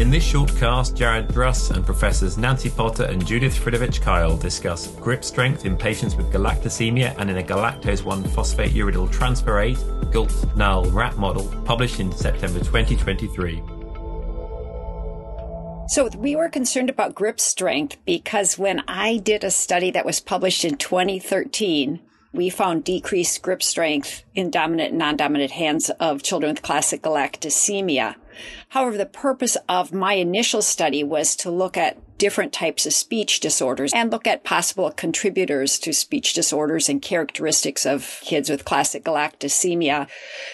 In this short cast, Jared Druss and Professors Nancy Potter and Judith Fridovich Keil discuss grip strength in patients with galactosemia and in a galactose 1 phosphate uridyl transferase GALT null rat model published in September 2023. So we were concerned about grip strength because when I did a study that was published in 2013, we found decreased grip strength in dominant and non-dominant hands of children with classic galactosemia. However, the purpose of my initial study was to look at different types of speech disorders and look at possible contributors to speech disorders and characteristics of kids with classic galactosemia.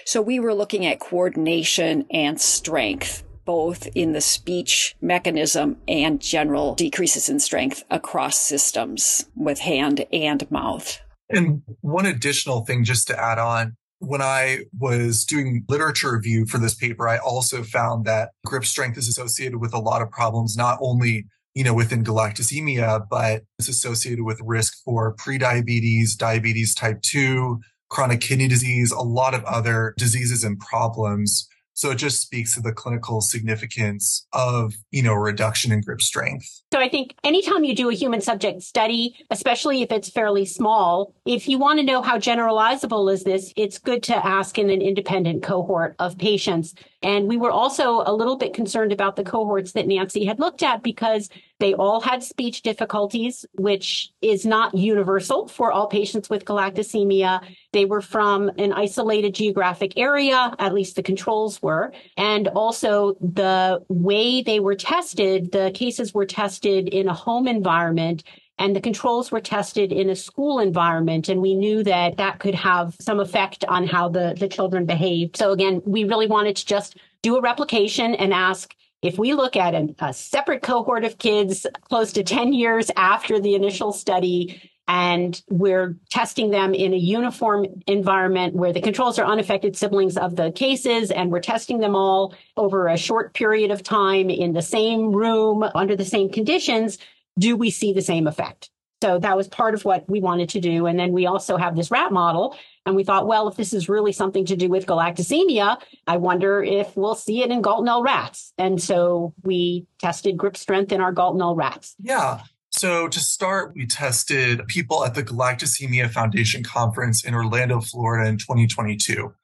So we were looking at coordination and strength both in the speech mechanism and general decreases in strength across systems with hand and mouth. And one additional thing just to add on, when I was doing literature review for this paper, I also found that grip strength is associated with a lot of problems, not only you know, within galactosemia, but it's associated with risk for prediabetes, diabetes type 2, chronic kidney disease, a lot of other diseases and problems so it just speaks to the clinical significance of, you know, reduction in grip strength. So I think anytime you do a human subject study, especially if it's fairly small, if you want to know how generalizable is this, it's good to ask in an independent cohort of patients. And we were also a little bit concerned about the cohorts that Nancy had looked at because they all had speech difficulties, which is not universal for all patients with galactosemia. They were from an isolated geographic area, at least the controls were. And also the way they were tested, the cases were tested in a home environment and the controls were tested in a school environment and we knew that that could have some effect on how the, the children behaved so again we really wanted to just do a replication and ask if we look at a, a separate cohort of kids close to 10 years after the initial study, and we're testing them in a uniform environment where the controls are unaffected siblings of the cases, and we're testing them all over a short period of time in the same room under the same conditions, do we see the same effect? So that was part of what we wanted to do. And then we also have this rat model. And we thought, well, if this is really something to do with galactosemia, I wonder if we'll see it in GALT null rats. And so we tested grip strength in our GALT null rats. Yeah. So to start, we tested people at the Galactosemia Foundation conference in Orlando, Florida in 2022.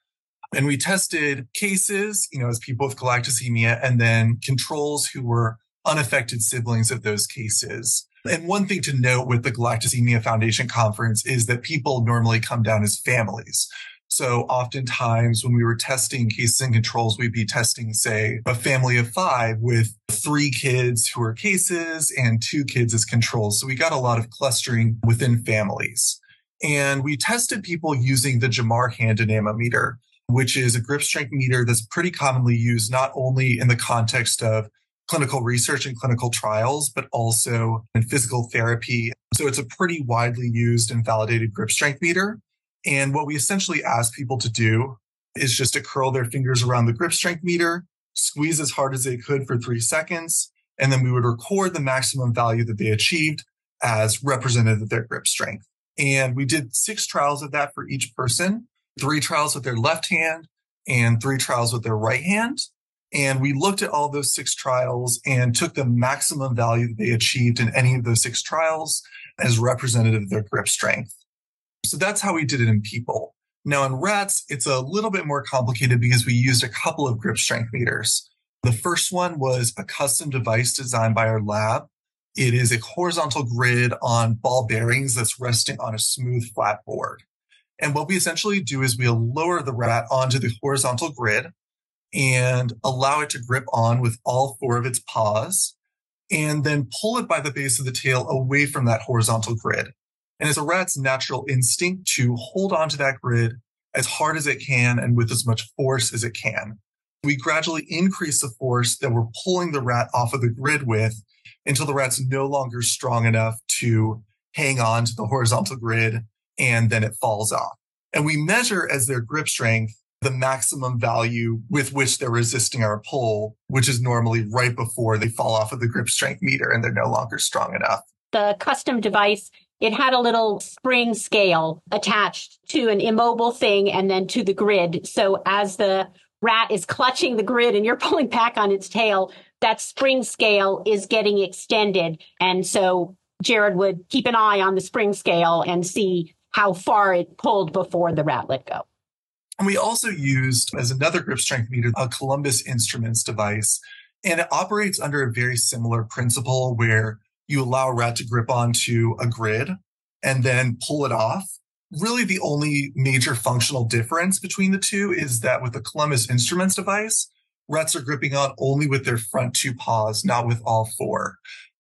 And we tested cases, you know, as people with galactosemia and then controls who were unaffected siblings of those cases. And one thing to note with the Galactosemia Foundation conference is that people normally come down as families. So oftentimes when we were testing cases and controls, we'd be testing, say, a family of five with three kids who are cases and two kids as controls. So we got a lot of clustering within families. And we tested people using the Jamar hand dynamometer, which is a grip strength meter that's pretty commonly used not only in the context of clinical research and clinical trials, but also in physical therapy. So it's a pretty widely used and validated grip strength meter. And what we essentially ask people to do is just to curl their fingers around the grip strength meter, squeeze as hard as they could for three seconds, and then we would record the maximum value that they achieved as representative of their grip strength. And we did six trials of that for each person, three trials with their left hand and three trials with their right hand. And we looked at all those six trials and took the maximum value that they achieved in any of those six trials as representative of their grip strength. So that's how we did it in people. Now in rats, it's a little bit more complicated because we used a couple of grip strength meters. The first one was a custom device designed by our lab. It is a horizontal grid on ball bearings that's resting on a smooth flat board. And what we essentially do is we'll lower the rat onto the horizontal grid and allow it to grip on with all four of its paws and then pull it by the base of the tail away from that horizontal grid. And it's a rat's natural instinct to hold onto that grid as hard as it can and with as much force as it can. We gradually increase the force that we're pulling the rat off of the grid with until the rat's no longer strong enough to hang on to the horizontal grid and then it falls off. And we measure as their grip strength the maximum value with which they're resisting our pull, which is normally right before they fall off of the grip strength meter and they're no longer strong enough. The custom device, it had a little spring scale attached to an immobile thing and then to the grid. So as the rat is clutching the grid and you're pulling back on its tail, that spring scale is getting extended. And so Jared would keep an eye on the spring scale and see how far it pulled before the rat let go. And we also used as another grip strength meter a Columbus Instruments device. And it operates under a very similar principle where you allow a rat to grip onto a grid and then pull it off. Really, the only major functional difference between the two is that with the Columbus Instruments device, rats are gripping on only with their front two paws, not with all four.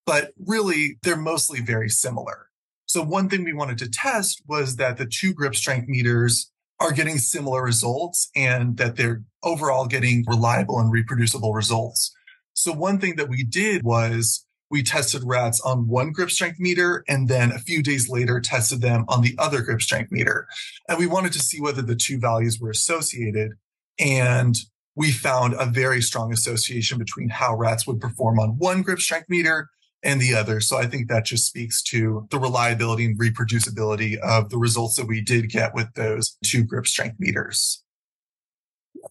But really, they're mostly very similar. So one thing we wanted to test was that the two grip strength meters are getting similar results and that they're overall getting reliable and reproducible results. So one thing that we did was we tested rats on one grip strength meter and then a few days later tested them on the other grip strength meter. And we wanted to see whether the two values were associated. And we found a very strong association between how rats would perform on one grip strength meter and the other. So I think that just speaks to the reliability and reproducibility of the results that we did get with those two grip strength meters.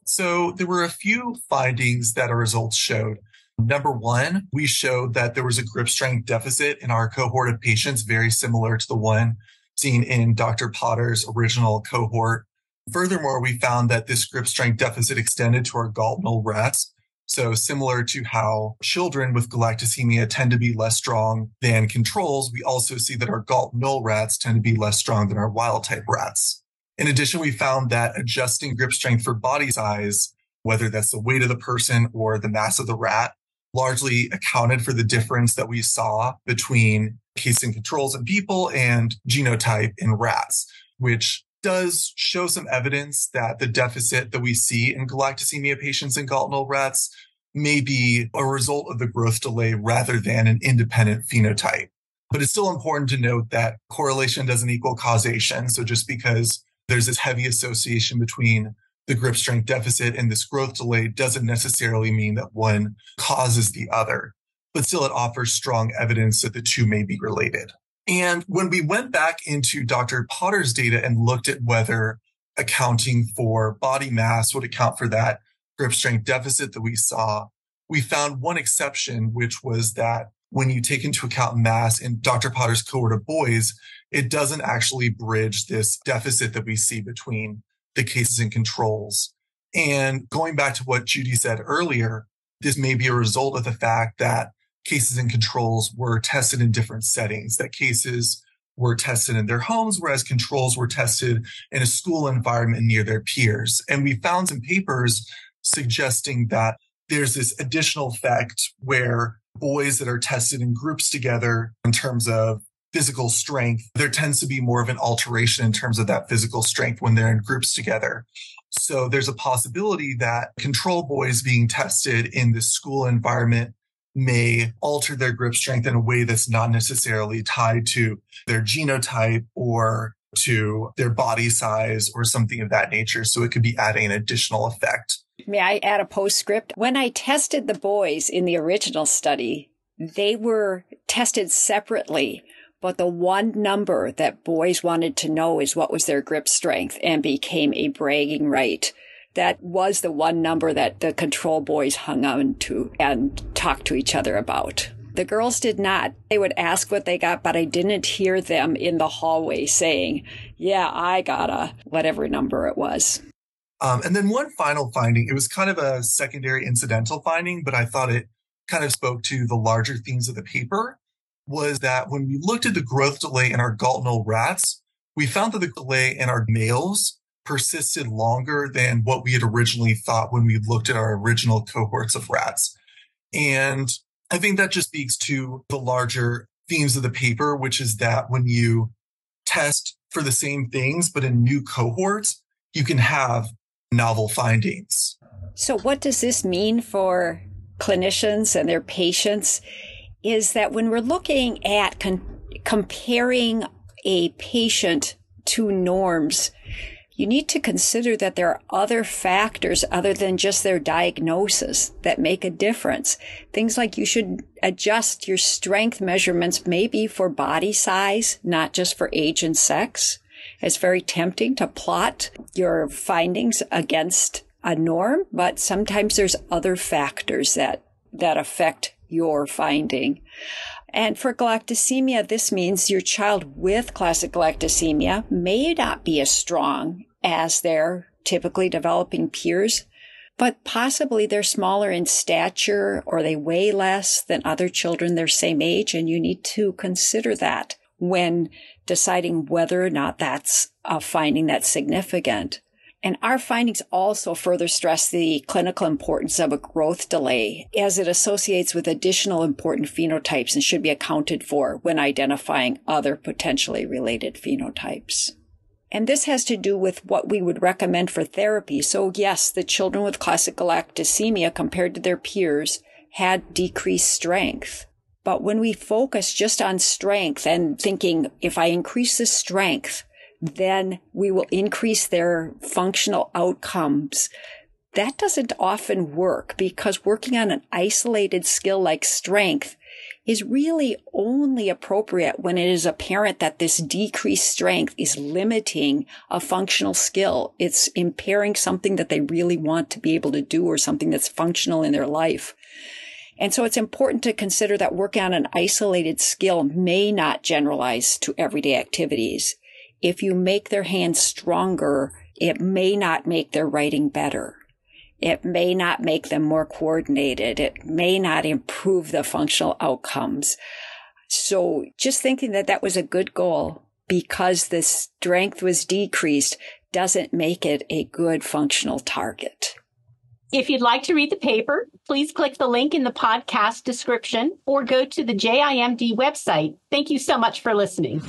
So there were a few findings that our results showed. Number one, we showed that there was a grip strength deficit in our cohort of patients, very similar to the one seen in Dr. Potter's original cohort. Furthermore, we found that this grip strength deficit extended to our GALT null rats. So similar to how children with galactosemia tend to be less strong than controls, we also see that our Galt null rats tend to be less strong than our wild type rats. In addition, we found that adjusting grip strength for body size, whether that's the weight of the person or the mass of the rat, largely accounted for the difference that we saw between case and controls in people and genotype in rats, which does show some evidence that the deficit that we see in galactosemia patients and GALT null rats may be a result of the growth delay rather than an independent phenotype. But it's still important to note that correlation doesn't equal causation. So just because there's this heavy association between the grip strength deficit and this growth delay doesn't necessarily mean that one causes the other, but still it offers strong evidence that the two may be related. And when we went back into Dr. Potter's data and looked at whether accounting for body mass would account for that grip strength deficit that we saw, we found one exception, which was that when you take into account mass in Dr. Potter's cohort of boys, it doesn't actually bridge this deficit that we see between the cases and controls. And going back to what Judy said earlier, this may be a result of the fact that cases and controls were tested in different settings, that cases were tested in their homes, whereas controls were tested in a school environment near their peers. And we found some papers suggesting that there's this additional effect where boys that are tested in groups together in terms of physical strength, there tends to be more of an alteration in terms of that physical strength when they're in groups together. So there's a possibility that control boys being tested in this school environment may alter their grip strength in a way that's not necessarily tied to their genotype or to their body size or something of that nature. So it could be adding an additional effect. May I add a postscript? When I tested the boys in the original study, they were tested separately but the one number that boys wanted to know is what was their grip strength and became a bragging right. That was the one number that the control boys hung on to and talked to each other about. The girls did not. They would ask what they got, but I didn't hear them in the hallway saying, yeah, I got a whatever number it was. Um, and then one final finding, it was kind of a secondary incidental finding, but I thought it kind of spoke to the larger themes of the paper was that when we looked at the growth delay in our GALT null rats, we found that the delay in our males persisted longer than what we had originally thought when we looked at our original cohorts of rats. And I think that just speaks to the larger themes of the paper, which is that when you test for the same things, but in new cohorts, you can have novel findings. So, what does this mean for clinicians and their patients? is that when we're looking at con- comparing a patient to norms, you need to consider that there are other factors other than just their diagnosis that make a difference. Things like you should adjust your strength measurements maybe for body size, not just for age and sex. It's very tempting to plot your findings against a norm, but sometimes there's other factors that, that affect your finding. And for galactosemia, this means your child with classic galactosemia may not be as strong as their typically developing peers, but possibly they're smaller in stature or they weigh less than other children their same age. And you need to consider that when deciding whether or not that's a finding that's significant. And our findings also further stress the clinical importance of a growth delay as it associates with additional important phenotypes and should be accounted for when identifying other potentially related phenotypes. And this has to do with what we would recommend for therapy. So yes, the children with classic galactosemia compared to their peers had decreased strength. But when we focus just on strength and thinking, if I increase the strength, then we will increase their functional outcomes. That doesn't often work because working on an isolated skill like strength is really only appropriate when it is apparent that this decreased strength is limiting a functional skill. It's impairing something that they really want to be able to do or something that's functional in their life. And so it's important to consider that working on an isolated skill may not generalize to everyday activities if you make their hands stronger, it may not make their writing better. It may not make them more coordinated. It may not improve the functional outcomes. So just thinking that that was a good goal because the strength was decreased doesn't make it a good functional target. If you'd like to read the paper, please click the link in the podcast description or go to the JIMD website. Thank you so much for listening.